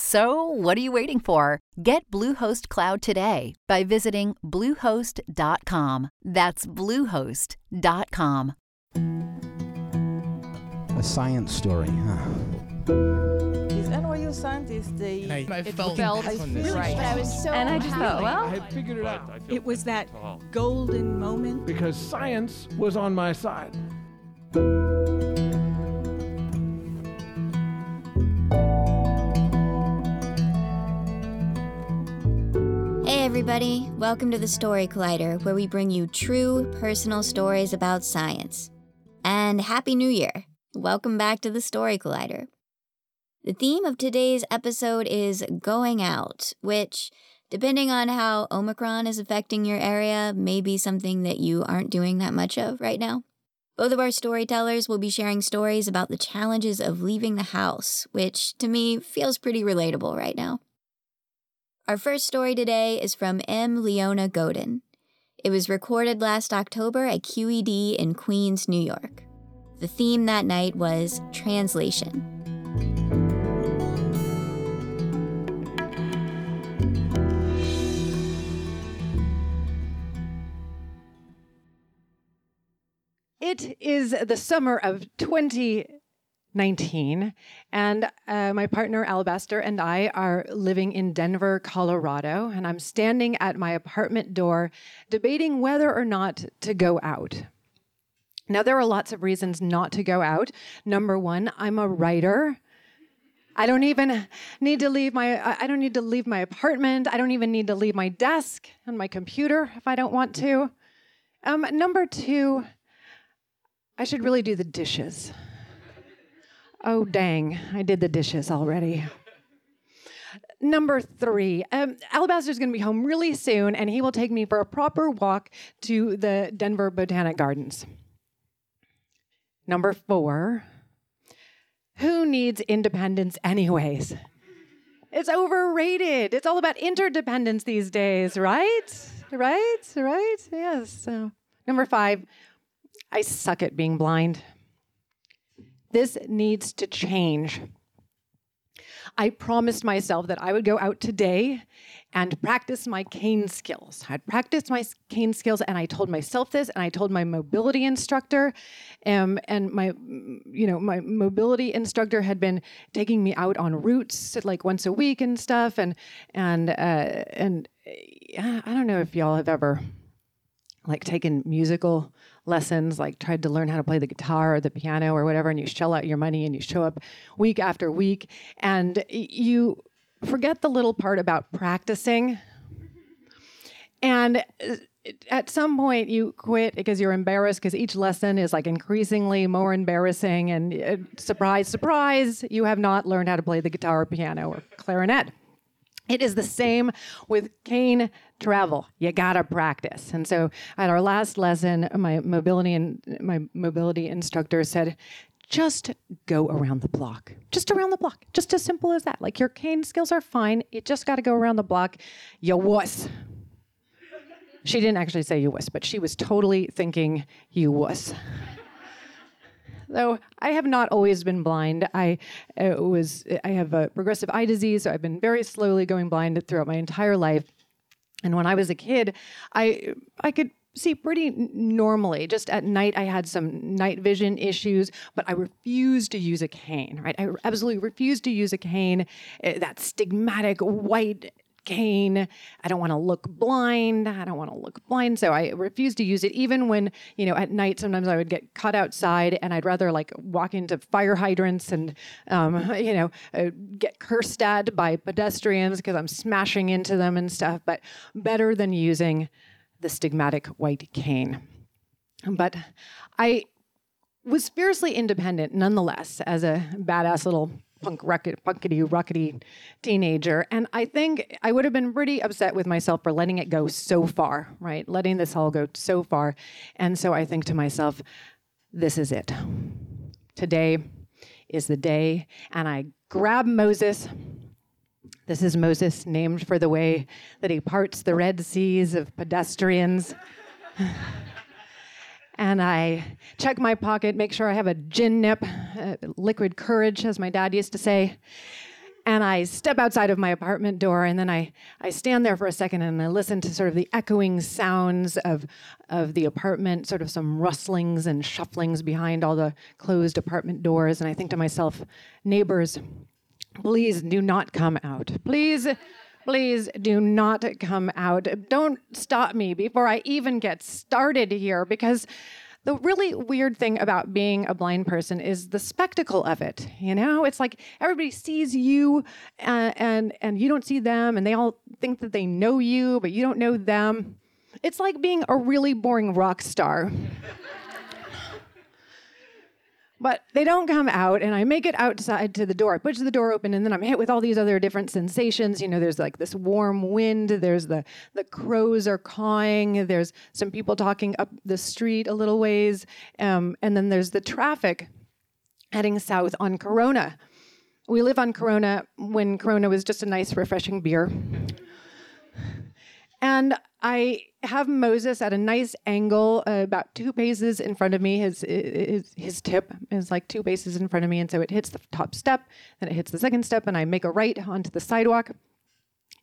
So, what are you waiting for? Get Bluehost Cloud today by visiting Bluehost.com. That's Bluehost.com. A science story, huh? These NYU scientists, they And I, I it felt, felt this one right. time. I was so and I just thought, happy. well, I had figured it out It was that golden moment. because science was on my side. Everybody, welcome to the Story Collider, where we bring you true personal stories about science. And Happy New Year! Welcome back to the Story Collider. The theme of today's episode is going out, which, depending on how Omicron is affecting your area, may be something that you aren't doing that much of right now. Both of our storytellers will be sharing stories about the challenges of leaving the house, which to me feels pretty relatable right now. Our first story today is from M. Leona Godin. It was recorded last October at QED in Queens, New York. The theme that night was translation. It is the summer of 2019, and uh, my partner Alabaster and I are living in Denver, Colorado, and I'm standing at my apartment door debating whether or not to go out. Now, there are lots of reasons not to go out. Number one, I'm a writer. I don't even need to leave my I don't need to leave my apartment. I don't even need to leave my desk and my computer if I don't want to. Um, number two, I should really do the dishes. Oh, dang, I did the dishes already. Number three, um, Alabaster's gonna be home really soon, and he will take me for a proper walk to the Denver Botanic Gardens. Number four, who needs independence, anyways? It's overrated. It's all about interdependence these days, right? Right? Right? Yes. So, number five, I suck at being blind. This needs to change. I promised myself that I would go out today and practice my cane skills. I'd practice my cane skills, and I told myself this, and I told my mobility instructor, um, and my, mm, you know, my mobility instructor had been taking me out on routes like once a week and stuff, and and uh, and I don't know if y'all have ever like taken musical lessons, like tried to learn how to play the guitar or the piano or whatever, and you shell out your money and you show up week after week, and you forget the little part about practicing. And uh, at some point, you quit because you're embarrassed because each lesson is like increasingly more embarrassing. And uh, surprise, surprise, you have not learned how to play the guitar or piano or clarinet. It is the same with cane travel. You gotta practice. And so at our last lesson, my mobility and my mobility instructor said, just go around the block. Just around the block. Just as simple as that. Like your cane skills are fine. You just gotta go around the block. You wuss. She didn't actually say you wuss, but she was totally thinking you wuss. Though I have not always been blind. I uh, was I have a progressive eye disease, so I've been very slowly going blind throughout my entire life. And when I was a kid, I I could see pretty normally. Just at night, I had some night vision issues, but I refused to use a cane. Right, I absolutely refused to use a cane. uh, That stigmatic white cane. I don't want to look blind. I don't want to look blind. So I refuse to use it even when, you know, at night sometimes I would get caught outside and I'd rather like walk into fire hydrants and, um, you know, uh, get cursed at by pedestrians because I'm smashing into them and stuff, but better than using the stigmatic white cane. But I was fiercely independent nonetheless as a badass little punk rocket, punkety rockety teenager. And I think I would have been pretty upset with myself for letting it go so far, right? Letting this all go so far. And so I think to myself, this is it. Today is the day. And I grab Moses. This is Moses, named for the way that he parts the Red Seas of pedestrians. and I check my pocket, make sure I have a gin nip, uh, liquid courage, as my dad used to say. And I step outside of my apartment door, and then I, I stand there for a second and I listen to sort of the echoing sounds of, of the apartment, sort of some rustlings and shufflings behind all the closed apartment doors. And I think to myself, neighbors, please do not come out. Please Please do not come out. Don't stop me before I even get started here because the really weird thing about being a blind person is the spectacle of it. You know, it's like everybody sees you uh, and and you don't see them, and they all think that they know you, but you don't know them. It's like being a really boring rock star. But they don't come out, and I make it outside to the door. I push the door open, and then I'm hit with all these other different sensations. You know, there's like this warm wind. There's the the crows are cawing. There's some people talking up the street a little ways, um, and then there's the traffic heading south on Corona. We live on Corona when Corona was just a nice, refreshing beer. And I have Moses at a nice angle, uh, about two paces in front of me. His, his his tip is like two paces in front of me, and so it hits the top step, then it hits the second step, and I make a right onto the sidewalk.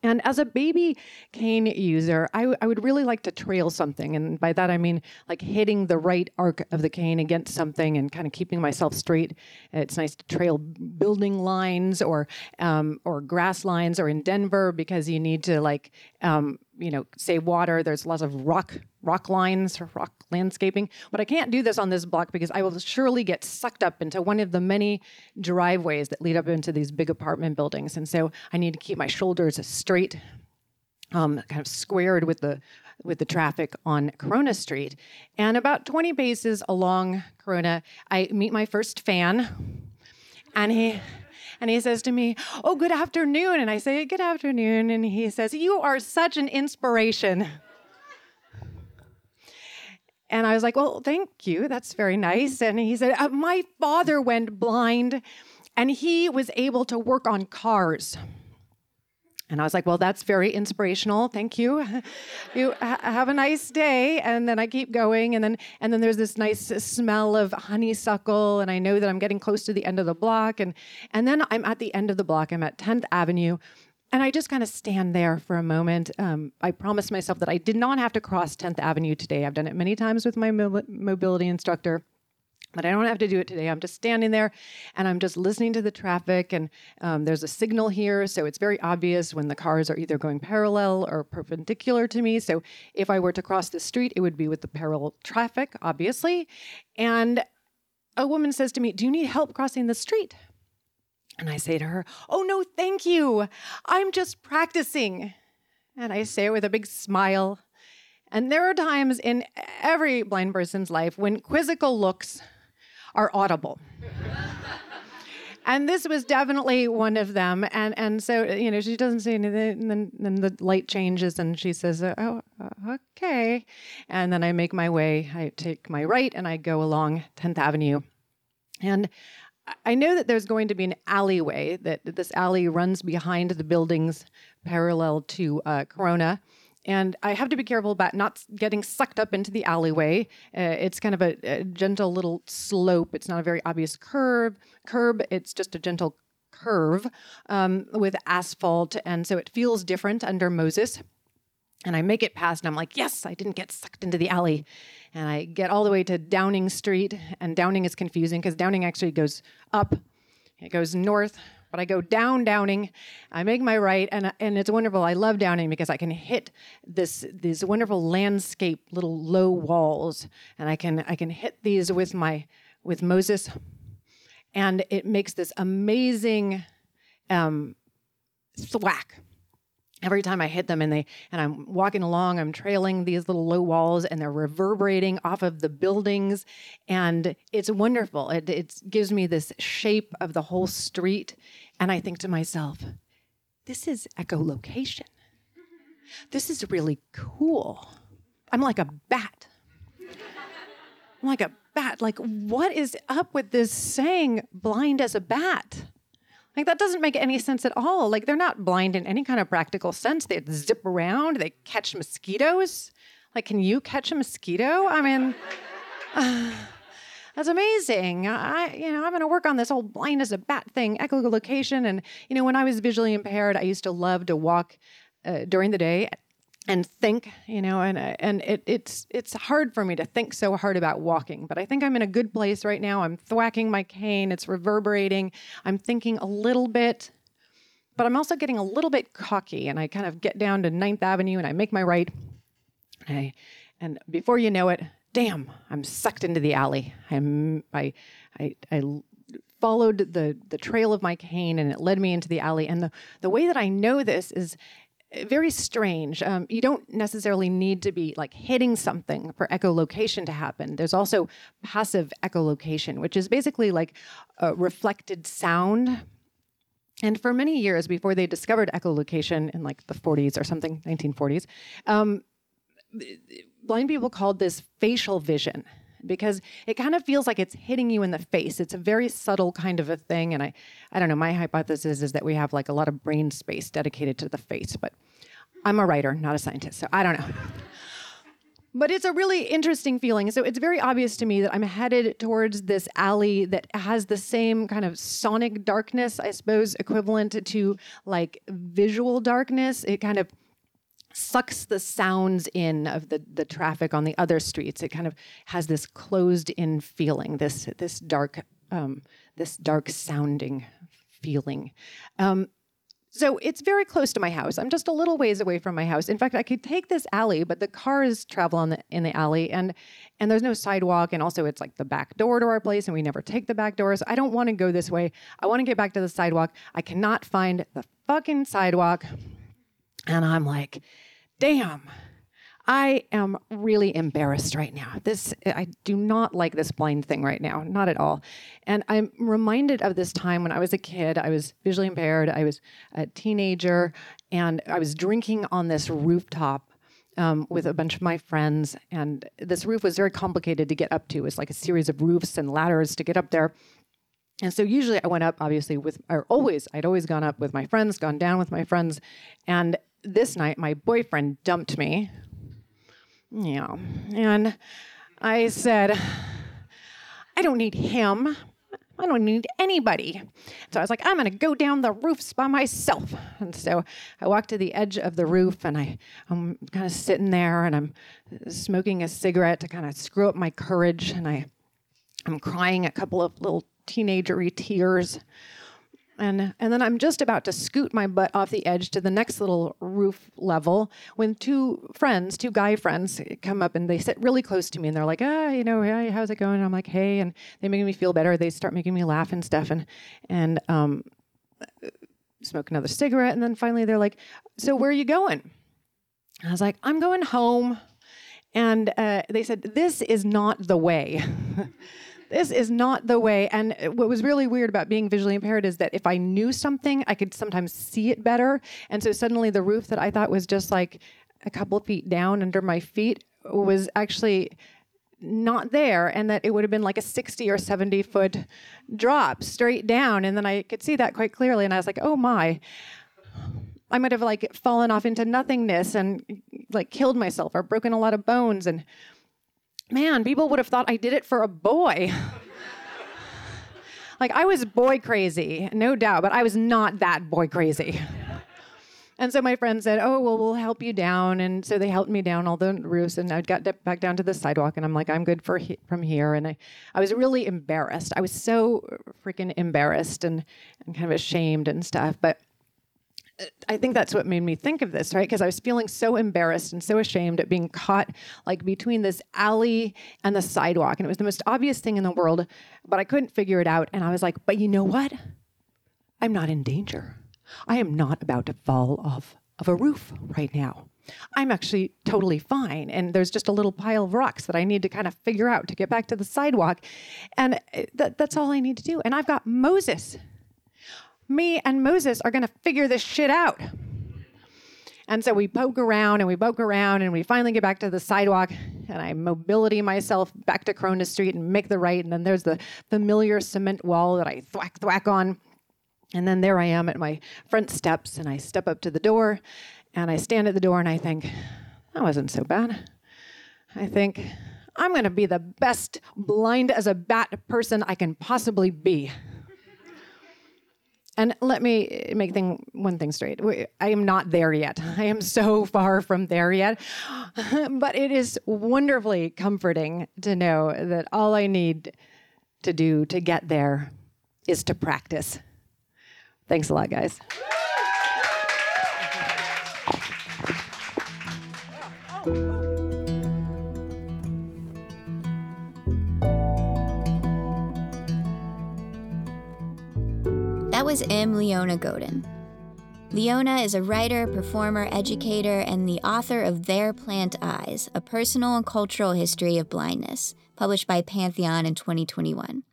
And as a baby cane user, I, w- I would really like to trail something. And by that, I mean like hitting the right arc of the cane against something and kind of keeping myself straight. It's nice to trail building lines or, um, or grass lines or in Denver because you need to like, um, you know, save water. There's lots of rock rock lines, rock landscaping. But I can't do this on this block because I will surely get sucked up into one of the many driveways that lead up into these big apartment buildings. And so I need to keep my shoulders straight, um, kind of squared with the with the traffic on Corona Street. And about 20 paces along Corona, I meet my first fan. And he and he says to me, Oh, good afternoon. And I say, Good afternoon. And he says, You are such an inspiration. And I was like, Well, thank you. That's very nice. And he said, uh, My father went blind and he was able to work on cars. And I was like, well, that's very inspirational. Thank you. you ha- have a nice day. And then I keep going. And then, and then there's this nice smell of honeysuckle. And I know that I'm getting close to the end of the block. And, and then I'm at the end of the block. I'm at 10th Avenue. And I just kind of stand there for a moment. Um, I promised myself that I did not have to cross 10th Avenue today. I've done it many times with my mo- mobility instructor but I don't have to do it today. I'm just standing there and I'm just listening to the traffic. And um, there's a signal here, so it's very obvious when the cars are either going parallel or perpendicular to me. So if I were to cross the street, it would be with the parallel traffic, obviously. And a woman says to me, Do you need help crossing the street? And I say to her, Oh, no, thank you. I'm just practicing. And I say it with a big smile. And there are times in every blind person's life when quizzical looks are audible. and this was definitely one of them. And and so you know she doesn't say anything, and then, then the light changes, and she says, "Oh, uh, okay." And then I make my way. I take my right, and I go along 10th Avenue, and. I know that there's going to be an alleyway, that this alley runs behind the buildings parallel to uh, Corona. And I have to be careful about not getting sucked up into the alleyway. Uh, it's kind of a, a, gentle little slope. It's not a very obvious curve. Curb. It's just a gentle curve um, with asphalt, and so it feels different under Moses. And I make it past, and I'm like, yes, I didn't get sucked into the alley. And I get all the way to Downing Street, and Downing is confusing because Downing actually goes up. It goes north, but I go down Downing. I make my right, and and it's wonderful. I love Downing because I can hit this these wonderful landscape little low walls, and I can I can hit these with my with Moses, and it makes this amazing um, thwack every time I hit them and they and I'm walking along, I'm trailing these little low walls and they're reverberating off of the buildings and it's wonderful. It, it gives me this shape of the whole street and I think to myself, this is echolocation. This is really cool. I'm like a bat. I'm like a bat. Like, what is up with this saying blind as a bat? Like that doesn't make any sense at all. Like they're not blind in any kind of practical sense. They zip around, they catch mosquitoes. Like, can you catch a mosquito? I mean, uh, that's amazing. I, you know, I'm going to work on this whole blind as a bat thing, echolocation. And you know, when I was visually impaired, I used to love to walk uh, during the day and think, you know, and uh, and it, it's it's hard for me to think so hard about walking, but I think I'm in a good place right now. I'm thwacking my cane, it's reverberating. I'm thinking a little bit, but I'm also getting a little bit cocky, and I kind of get down to Ninth Avenue and I make my right. And, and before you know it, damn, I'm sucked into the alley. I'm I I, I followed the the trail of my cane and it led me into the alley. And the the way that I know this is very strange. Um, you don't necessarily need to be like hitting something for echolocation to happen. There's also passive echolocation, which is basically like a reflected sound. And for many years before they discovered echolocation in like the 40s or something, 1940s, um, blind people called this facial vision because it kind of feels like it's hitting you in the face. It's a very subtle kind of a thing. And I, I don't know, my hypothesis is that we have like a lot of brain space dedicated to the face, but I'm a writer, not a scientist, so I don't know. But it's a really interesting feeling. So it's very obvious to me that I'm headed towards this alley that has the same kind of sonic darkness, I suppose, equivalent to like visual darkness. It kind of sucks the sounds in of the, the traffic on the other streets. It kind of has this closed in feeling, this this dark um, this dark sounding feeling. Um, so it's very close to my house. I'm just a little ways away from my house. In fact, I could take this alley, but the cars travel on the in the alley and and there's no sidewalk and also it's like the back door to our place and we never take the back doors. I don't want to go this way. I want to get back to the sidewalk. I cannot find the fucking sidewalk. And I'm like, damn, I am really embarrassed right now. This I do not like this blind thing right now, not at all. And I'm reminded of this time when I was a kid. I was visually impaired. I was a teenager, and I was drinking on this rooftop um, with a bunch of my friends. And this roof was very complicated to get up to. It's like a series of roofs and ladders to get up there. And so usually I went up, obviously, with, or always, I'd always gone up with my friends, gone down with my friends. And this night, my boyfriend dumped me. Yeah. And I said, I don't need him. I don't need anybody. So I was like, I'm going to go down the roofs by myself. And so I walked to the edge of the roof and I, I'm kind of sitting there and I'm smoking a cigarette to kind of screw up my courage. And I, I'm crying a couple of little teenagery tears and and then I'm just about to scoot my butt off the edge to the next little roof level when two friends, two guy friends, come up and they sit really close to me and they're like, ah, you know, hey, how's it going? And I'm like, hey, and they make me feel better. They start making me laugh and stuff, and and um, smoke another cigarette, and then finally they're like, so where are you going? I was like, I'm going home, and uh, they said, this is not the way. this is not the way. And what was really weird about being visually impaired is that if I knew something, I could sometimes see it better. And so suddenly the roof that I thought was just like a couple feet down under my feet was actually not there and that it would have been like a 60 or 70 foot drop straight down and then i could see that quite clearly and i was like oh my i might have like fallen off into nothingness and like killed myself or broken a lot of bones and man, people would have thought I did it for a boy. like I was boy crazy, no doubt, but I was not that boy crazy. And so my friend said, "Oh, well, we'll help you down." And so they helped me down all the roofs, and I got back down to the sidewalk, and I'm like, "I'm good for he- from here." And I, I was really embarrassed. I was so freaking embarrassed and, and kind of ashamed and stuff. But I think that's what made me think of this, right? Because I was feeling so embarrassed and so ashamed at being caught like between this alley and the sidewalk. And it was the most obvious thing in the world, but I couldn't figure it out. And I was like, but you know what? I'm not in danger. I am not about to fall off of a roof right now. I'm actually totally fine. And there's just a little pile of rocks that I need to kind of figure out to get back to the sidewalk. And uh, that, that's all I need to do. And I've got Moses. Me and Moses are going to figure this shit out. And so we poke around and we poke around and we finally get back to the sidewalk and I mobility myself back to Corona Street and make the right. And then there's the familiar cement wall that I thwack thwack on. And then there I am at my front steps and I step up to the door and I stand at the door and I think, that wasn't so bad. I think, I'm going to be the best blind as a bat person I can possibly be. And let me eh, make thing, one thing straight. I am not there yet. I am so far from there yet. but it is wonderfully comforting to know that all I need to do to get there is to practice. Thanks a lot, guys. That was M. Leona Godin. Leona is a writer, performer, educator, and the author of There Plant Eyes, a personal and cultural history of blindness, published by Pantheon in 2021.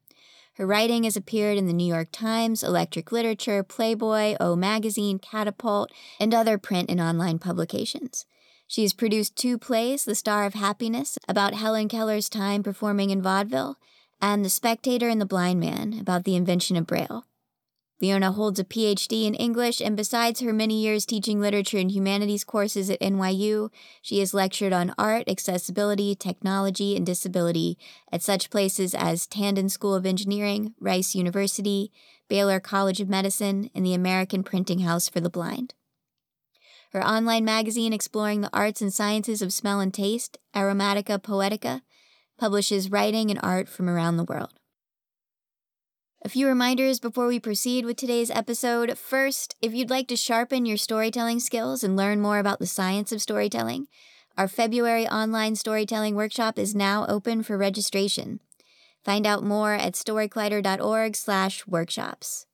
Her writing has appeared in the New York Times, Electric Literature, Playboy, O Magazine, Catapult, and other print and online publications. She has produced two plays The Star of Happiness, about Helen Keller's time performing in vaudeville, and The Spectator and the Blind Man, about the invention of Braille. Leona holds a PhD in English, and besides her many years teaching literature and humanities courses at NYU, she has lectured on art, accessibility, technology, and disability at such places as Tandon School of Engineering, Rice University, Baylor College of Medicine, and the American Printing House for the Blind. Her online magazine exploring the arts and sciences of smell and taste, Aromatica Poetica, publishes writing and art from around the world. A few reminders before we proceed with today's episode. First, if you'd like to sharpen your storytelling skills and learn more about the science of storytelling, our February online storytelling workshop is now open for registration. Find out more at storycollider.org/workshops.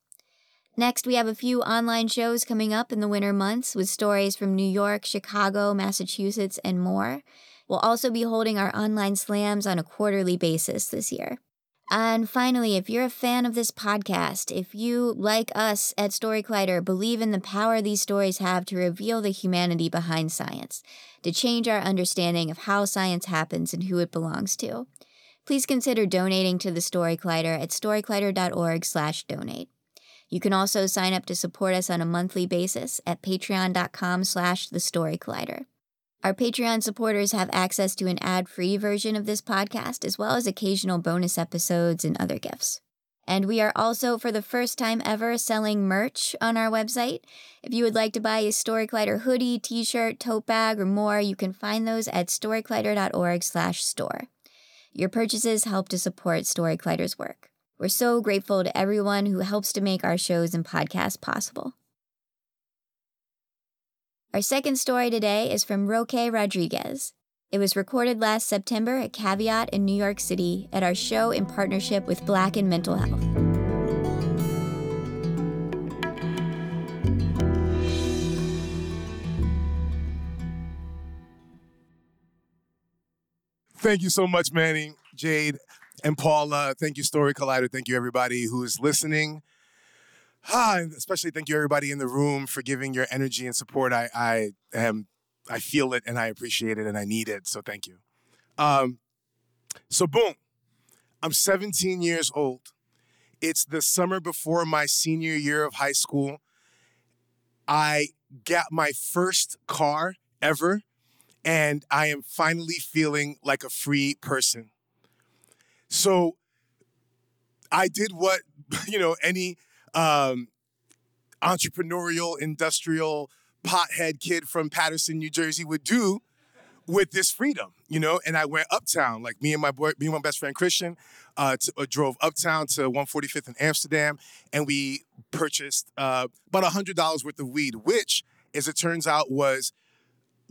Next, we have a few online shows coming up in the winter months with stories from New York, Chicago, Massachusetts, and more. We'll also be holding our online slams on a quarterly basis this year. And finally, if you're a fan of this podcast, if you, like us at Story Collider, believe in the power these stories have to reveal the humanity behind science, to change our understanding of how science happens and who it belongs to, please consider donating to the Story Collider at storycollider.org/donate. You can also sign up to support us on a monthly basis at patreon.com slash the story collider. Our Patreon supporters have access to an ad free version of this podcast, as well as occasional bonus episodes and other gifts. And we are also, for the first time ever, selling merch on our website. If you would like to buy a Story Collider hoodie, t-shirt, tote bag, or more, you can find those at storycollider.org slash store. Your purchases help to support Story Collider's work. We're so grateful to everyone who helps to make our shows and podcasts possible. Our second story today is from Roque Rodriguez. It was recorded last September at Caveat in New York City at our show in partnership with Black and Mental Health. Thank you so much, Manny, Jade, and Paula. Thank you, Story Collider. Thank you, everybody who is listening. Ah, especially thank you, everybody in the room, for giving your energy and support. I, I am, I feel it, and I appreciate it, and I need it. So thank you. Um, so boom, I'm 17 years old. It's the summer before my senior year of high school. I got my first car ever, and I am finally feeling like a free person. So I did what, you know, any um, entrepreneurial, industrial pothead kid from Paterson, New Jersey would do with this freedom, you know. And I went uptown, like me and my boy, me and my best friend Christian, uh, to, uh, drove uptown to 145th in Amsterdam, and we purchased uh, about hundred dollars worth of weed, which, as it turns out, was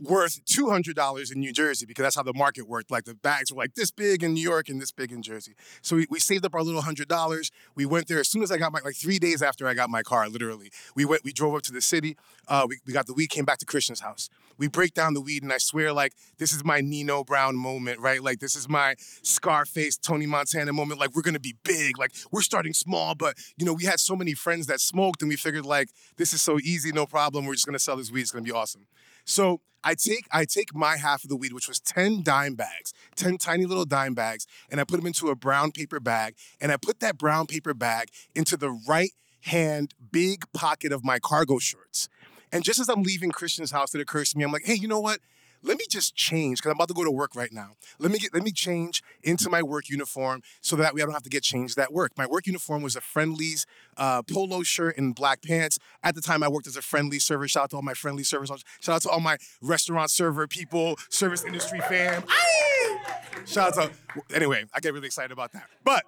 worth $200 in New Jersey because that's how the market worked. Like the bags were like this big in New York and this big in Jersey. So we, we saved up our little $100. We went there as soon as I got my, like three days after I got my car, literally. We went, we drove up to the city. Uh, we, we got the weed, came back to Christian's house. We break down the weed and I swear like this is my Nino Brown moment, right? Like this is my Scarface, Tony Montana moment. Like we're gonna be big. Like we're starting small, but you know, we had so many friends that smoked and we figured like this is so easy, no problem. We're just gonna sell this weed. It's gonna be awesome. So I take I take my half of the weed, which was 10 dime bags, 10 tiny little dime bags, and I put them into a brown paper bag, and I put that brown paper bag into the right hand big pocket of my cargo shorts. And just as I'm leaving Christian's house, it occurs to me, I'm like, hey, you know what? Let me just change because I'm about to go to work right now. Let me get let me change into my work uniform so that way I don't have to get changed at work. My work uniform was a Friendly's uh, polo shirt and black pants. At the time, I worked as a friendly server. Shout out to all my friendly servers. Shout out to all my restaurant server people, service industry fam. Shout out to anyway. I get really excited about that. But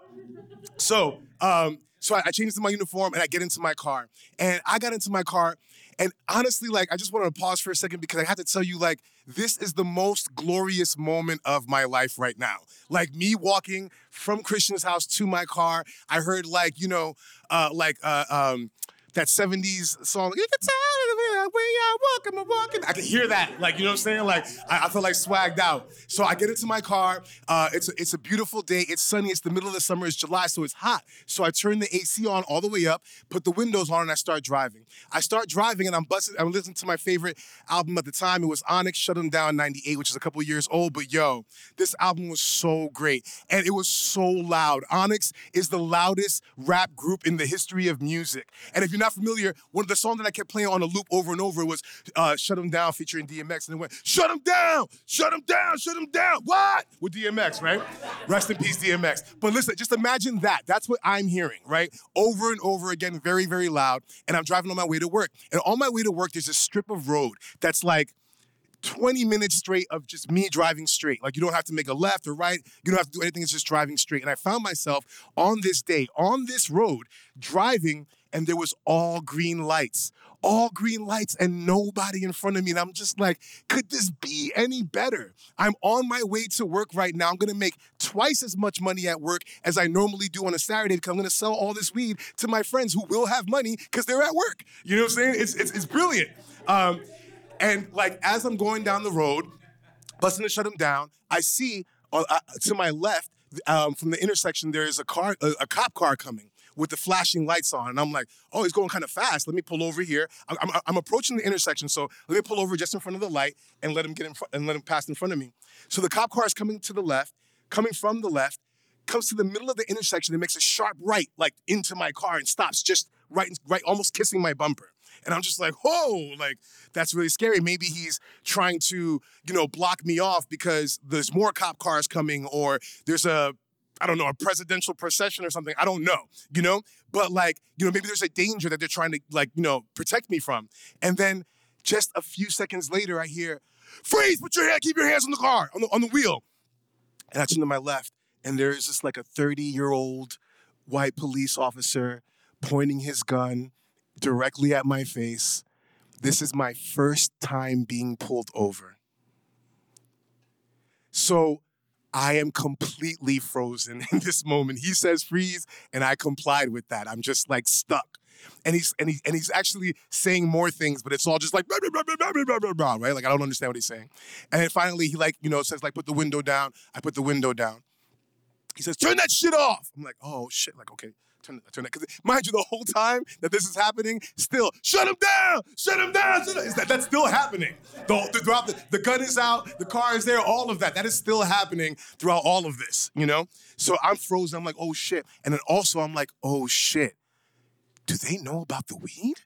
so um, so I, I changed into my uniform and I get into my car and I got into my car and honestly, like, I just wanted to pause for a second because I have to tell you, like, this is the most glorious moment of my life right now. Like me walking from Christian's house to my car, I heard like, you know, uh, like uh, um, that 70s song, you can tell we are walking, we're walking. I can hear that, like, you know what I'm saying? Like, I, I feel like swagged out. So I get into my car. Uh, it's, a, it's a beautiful day. It's sunny. It's the middle of the summer. It's July, so it's hot. So I turn the AC on all the way up, put the windows on, and I start driving. I start driving, and I'm busting, I'm listening to my favorite album at the time. It was Onyx, Shut 'Em Down 98, which is a couple years old. But yo, this album was so great. And it was so loud. Onyx is the loudest rap group in the history of music. And if you're not familiar, one of the songs that I kept playing on a loop over and over was uh, "Shut 'Em Down" featuring DMX, and it went "Shut 'Em Down, Shut 'Em Down, Shut 'Em Down." What with DMX, right? Rest in peace, DMX. But listen, just imagine that. That's what I'm hearing, right? Over and over again, very, very loud. And I'm driving on my way to work. And on my way to work, there's a strip of road that's like 20 minutes straight of just me driving straight. Like you don't have to make a left or right. You don't have to do anything. It's just driving straight. And I found myself on this day, on this road, driving, and there was all green lights. All green lights and nobody in front of me. And I'm just like, could this be any better? I'm on my way to work right now. I'm gonna make twice as much money at work as I normally do on a Saturday because I'm gonna sell all this weed to my friends who will have money because they're at work. You know what I'm saying? It's, it's, it's brilliant. Um, and like as I'm going down the road, busting to shut him down, I see uh, uh, to my left um, from the intersection there is a car, a, a, cop car coming with the flashing lights on, and I'm like, oh, he's going kind of fast. Let me pull over here. I'm, I'm, I'm, approaching the intersection, so let me pull over just in front of the light and let him get in front and let him pass in front of me. So the cop car is coming to the left, coming from the left, comes to the middle of the intersection and makes a sharp right, like into my car, and stops just right, right, almost kissing my bumper. And I'm just like, whoa, like that's really scary. Maybe he's trying to, you know, block me off because there's more cop cars coming or there's a I don't know, a presidential procession or something. I don't know, you know? But like, you know, maybe there's a danger that they're trying to like, you know, protect me from. And then just a few seconds later, I hear, freeze, put your hand, keep your hands on the car, on the, on the wheel. And I turn to my left, and there's just like a 30 year old white police officer pointing his gun directly at my face. This is my first time being pulled over. So I am completely frozen in this moment. He says freeze, and I complied with that. I'm just like stuck. And he's and he and he's actually saying more things, but it's all just like blah, blah, blah, right? Like I don't understand what he's saying. And then finally he like, you know, says like put the window down. I put the window down. He says, turn that shit off. I'm like, oh shit, like okay turn, turn that. Because mind you, the whole time that this is happening, still shut him down, shut him down. Shut him. That, that's still happening. The, the, throughout the, the gun is out, the car is there, all of that. That is still happening throughout all of this. You know. So I'm frozen. I'm like, oh shit. And then also I'm like, oh shit. Do they know about the weed?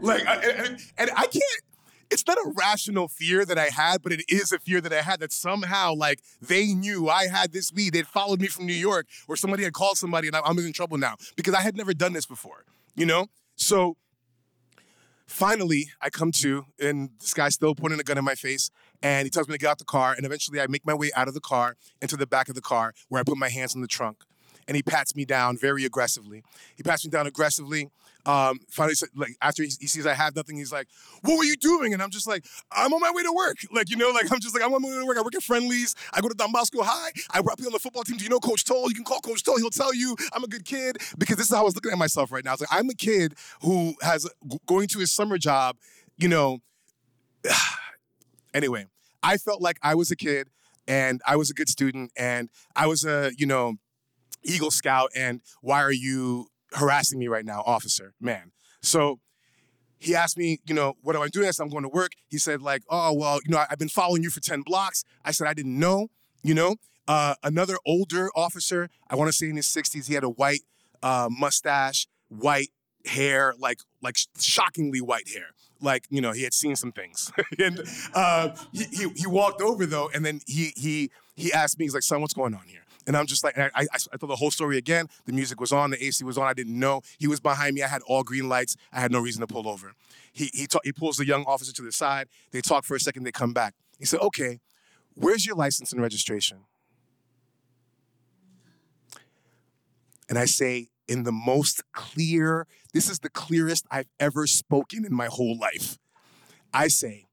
Like, I, and, and I can't it's not a rational fear that I had, but it is a fear that I had that somehow, like, they knew I had this weed. They'd followed me from New York, or somebody had called somebody, and I'm in trouble now because I had never done this before, you know? So Finally, I come to, and this guy's still pointing a gun in my face, and he tells me to get out the car. And eventually, I make my way out of the car into the back of the car where I put my hands in the trunk. And he pats me down very aggressively. He pats me down aggressively. Um, finally, like after he, sees I have nothing, he's like, "What were you doing?" And I'm just like, "I'm on my way to work." Like you know, like I'm just like I'm on my way to work. I work at Friendly's. I go to Don Bosco High. I play on the football team. Do you know Coach Toll? You can call Coach Toll. He'll tell you I'm a good kid because this is how I was looking at myself right now. It's like I'm a kid who has going to his summer job. You know, anyway, I felt like I was a kid and I was a good student and I was a, you know, Eagle Scout and why are you harassing me right now, officer, man? So he asked me, you know, what am I doing? I said, I'm going to work. He said, like, oh, well, you know, I- I've been following you for 10 blocks. I said, I didn't know, you know. Uh, another older officer, I want to say in his 60s, he had a white uh, mustache, white hair, like like shockingly white hair. Like you know, he had seen some things, and uh, he, he he walked over though, and then he he he asked me, he's like, "Son, what's going on here?" And I'm just like, I, I, I told the whole story again. The music was on, the AC was on. I didn't know he was behind me. I had all green lights. I had no reason to pull over. He he ta- he pulls the young officer to the side. They talk for a second. They come back. He said, "Okay, where's your license and registration?" And I say, in the most clear, this is the clearest I've ever spoken in my whole life. I say,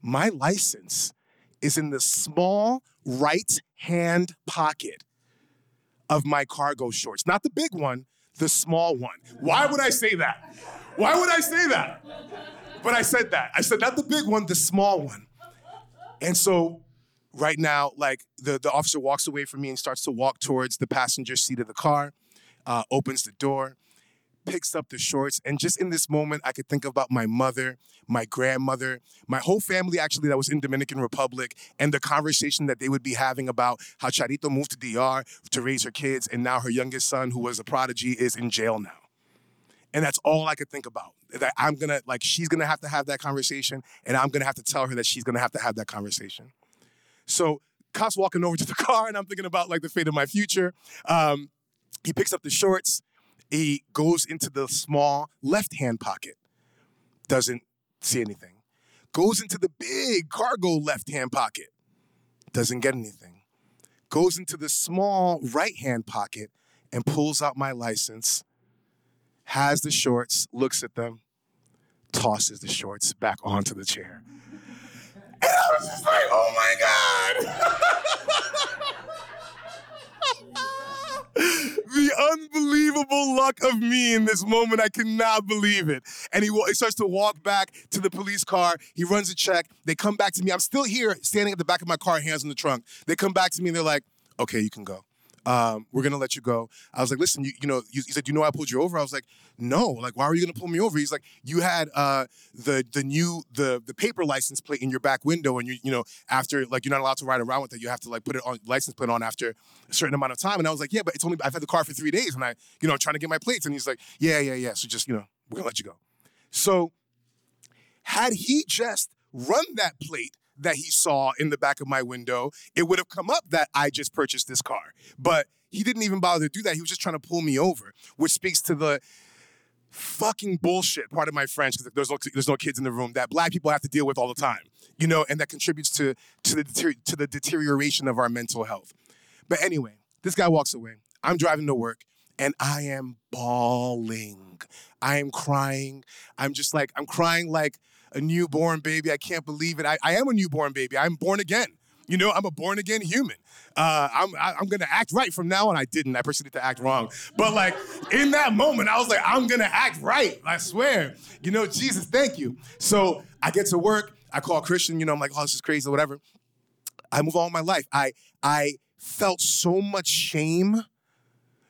my license is in the small right hand pocket of my cargo shorts. Not the big one, the small one. Why would I say that? Why would I say that? But I said that. I said, not the big one, the small one. And so right now, like the, the officer walks away from me and starts to walk towards the passenger seat of the car, uh, opens the door, picks up the shorts. And just in this moment, I could think about my mother, my grandmother, my whole family actually that was in Dominican Republic, and the conversation that they would be having about how Charito moved to DR to raise her kids, and now her youngest son, who was a prodigy, is in jail now. And that's all I could think about. That I'm gonna, like, she's gonna have to have that conversation, and I'm gonna have to tell her that she's gonna have to have that conversation. So, cops walking over to the car, and I'm thinking about, like, the fate of my future. Um, he picks up the shorts, he goes into the small left hand pocket, doesn't see anything. Goes into the big cargo left hand pocket, doesn't get anything. Goes into the small right hand pocket and pulls out my license, has the shorts, looks at them, tosses the shorts back onto the chair. And I was just like, oh my God. the unbelievable luck of me in this moment. I cannot believe it. And he, he starts to walk back to the police car. He runs a check. They come back to me. I'm still here, standing at the back of my car, hands in the trunk. They come back to me and they're like, okay, you can go. Um, we're gonna let you go. I was like, listen, you, you know, you, he said, you know, I pulled you over. I was like, no, like, why were you gonna pull me over? He's like, you had uh, the the new the the paper license plate in your back window, and you you know, after like you're not allowed to ride around with it. You have to like put it on license plate on after a certain amount of time. And I was like, yeah, but it's only I've had the car for three days, and I you know trying to get my plates. And he's like, yeah, yeah, yeah. So just you know, we're gonna let you go. So had he just run that plate that he saw in the back of my window, it would have come up that I just purchased this car. But he didn't even bother to do that. He was just trying to pull me over, which speaks to the fucking bullshit part of my French because there's no there's no kids in the room that black people have to deal with all the time, you know, and that contributes to to the to the deterioration of our mental health. But anyway, this guy walks away. I'm driving to work and I am bawling. I am crying. I'm just like I'm crying like a newborn baby. I can't believe it. I, I am a newborn baby. I'm born again. You know, I'm a born again human. Uh, I'm I, I'm gonna act right from now on. I didn't. I proceeded to act wrong. But like in that moment, I was like, I'm gonna act right. I swear. You know, Jesus, thank you. So I get to work. I call Christian. You know, I'm like, oh, this is crazy, whatever. I move on my life. I I felt so much shame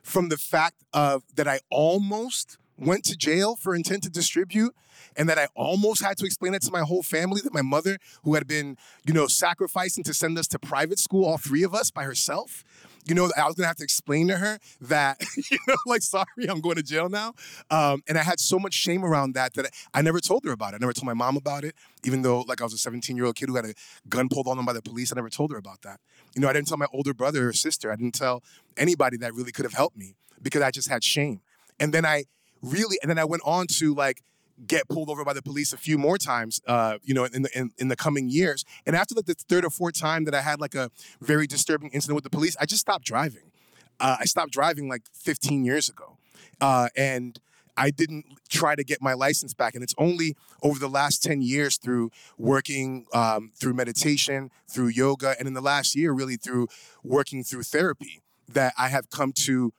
from the fact of that I almost went to jail for intent to distribute and that I almost had to explain it to my whole family that my mother who had been, you know, sacrificing to send us to private school all three of us by herself, you know, I was to have to explain to her that, you know, like sorry, I'm going to jail now. Um, and I had so much shame around that that I never told her about it. I never told my mom about it, even though like I was a 17-year-old kid who had a gun pulled on him by the police. I never told her about that. You know, I didn't tell my older brother or sister. I didn't tell anybody that really could have helped me because I just had shame. And then I really, and then I went on to like get pulled over by the police a few more times, uh, you know, in the in, in the coming years. And after like the third or fourth time that I had like a very disturbing incident with the police, I just stopped driving. Uh, I stopped driving like 15 years ago, uh, and I didn't try to get my license back. And it's only over the last 10 years through working um, through meditation, through yoga, and in the last year, really through working through therapy, that I have come to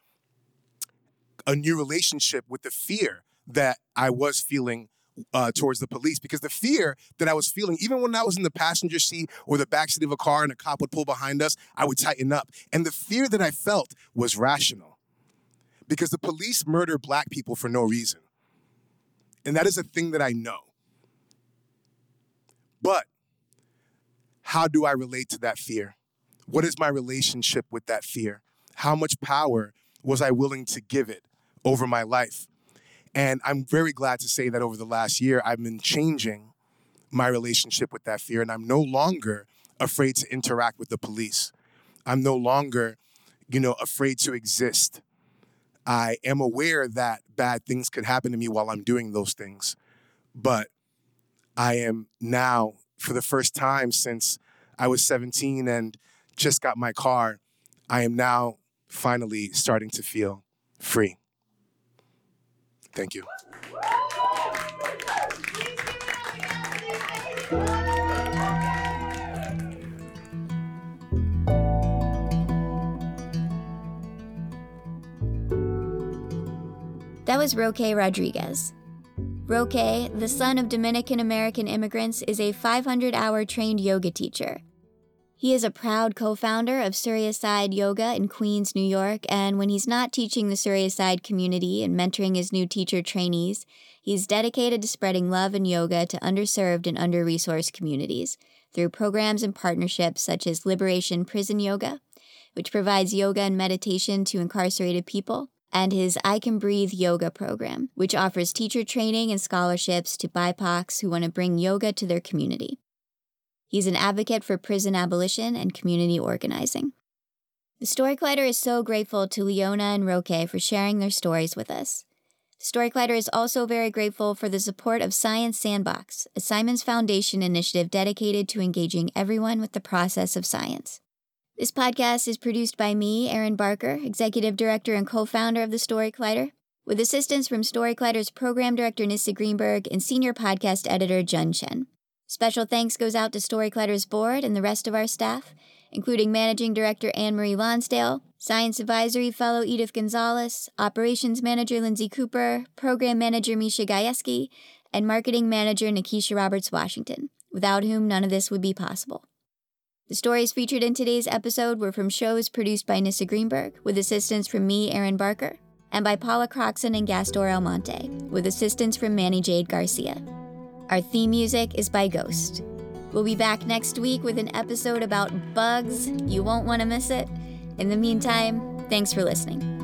a new relationship with the fear that I was feeling uh, towards the police because the fear that I was feeling, even when I was in the passenger seat or the backseat of a car and a cop would pull behind us, I would tighten up. And the fear that I felt was rational because the police murder black people for no reason. And that is a thing that I know. But how do I relate to that fear? What is my relationship with that fear? How much power was I willing to give it over my life? And I'm very glad to say that over the last year, I've been changing my relationship with that fear. And I'm no longer afraid to interact with the police. I'm no longer, you know, afraid to exist. I am aware that bad things could happen to me while I'm doing those things. But I am now, for the first time since I was 17 and just got my car, I am now finally starting to feel free. Thank you. That was Roque Rodriguez. Roque, the son of Dominican American immigrants, is a 500 hour trained yoga teacher. He is a proud co founder of Suryaside Yoga in Queens, New York, and when he's not teaching the Suryaside community and mentoring his new teacher trainees, he's dedicated to spreading love and yoga to underserved and under resourced communities through programs and partnerships such as Liberation Prison Yoga, which provides yoga and meditation to incarcerated people, and his I Can Breathe yoga program, which offers teacher training and scholarships to BIPOCs who want to bring yoga to their community. He's an advocate for prison abolition and community organizing. The Story Collider is so grateful to Leona and Roque for sharing their stories with us. Story Collider is also very grateful for the support of Science Sandbox, a Simons Foundation initiative dedicated to engaging everyone with the process of science. This podcast is produced by me, Erin Barker, Executive Director and co founder of the Story Collider, with assistance from Story Collider's Program Director Nissa Greenberg and Senior Podcast Editor Jun Chen. Special thanks goes out to Story Collider's board and the rest of our staff, including Managing Director Anne Marie Lonsdale, Science Advisory Fellow Edith Gonzalez, Operations Manager Lindsay Cooper, Program Manager Misha Gajewski, and Marketing Manager Nikisha Roberts Washington, without whom none of this would be possible. The stories featured in today's episode were from shows produced by Nissa Greenberg, with assistance from me, Erin Barker, and by Paula Croxon and Gastor Almonte, with assistance from Manny Jade Garcia. Our theme music is by Ghost. We'll be back next week with an episode about bugs. You won't want to miss it. In the meantime, thanks for listening.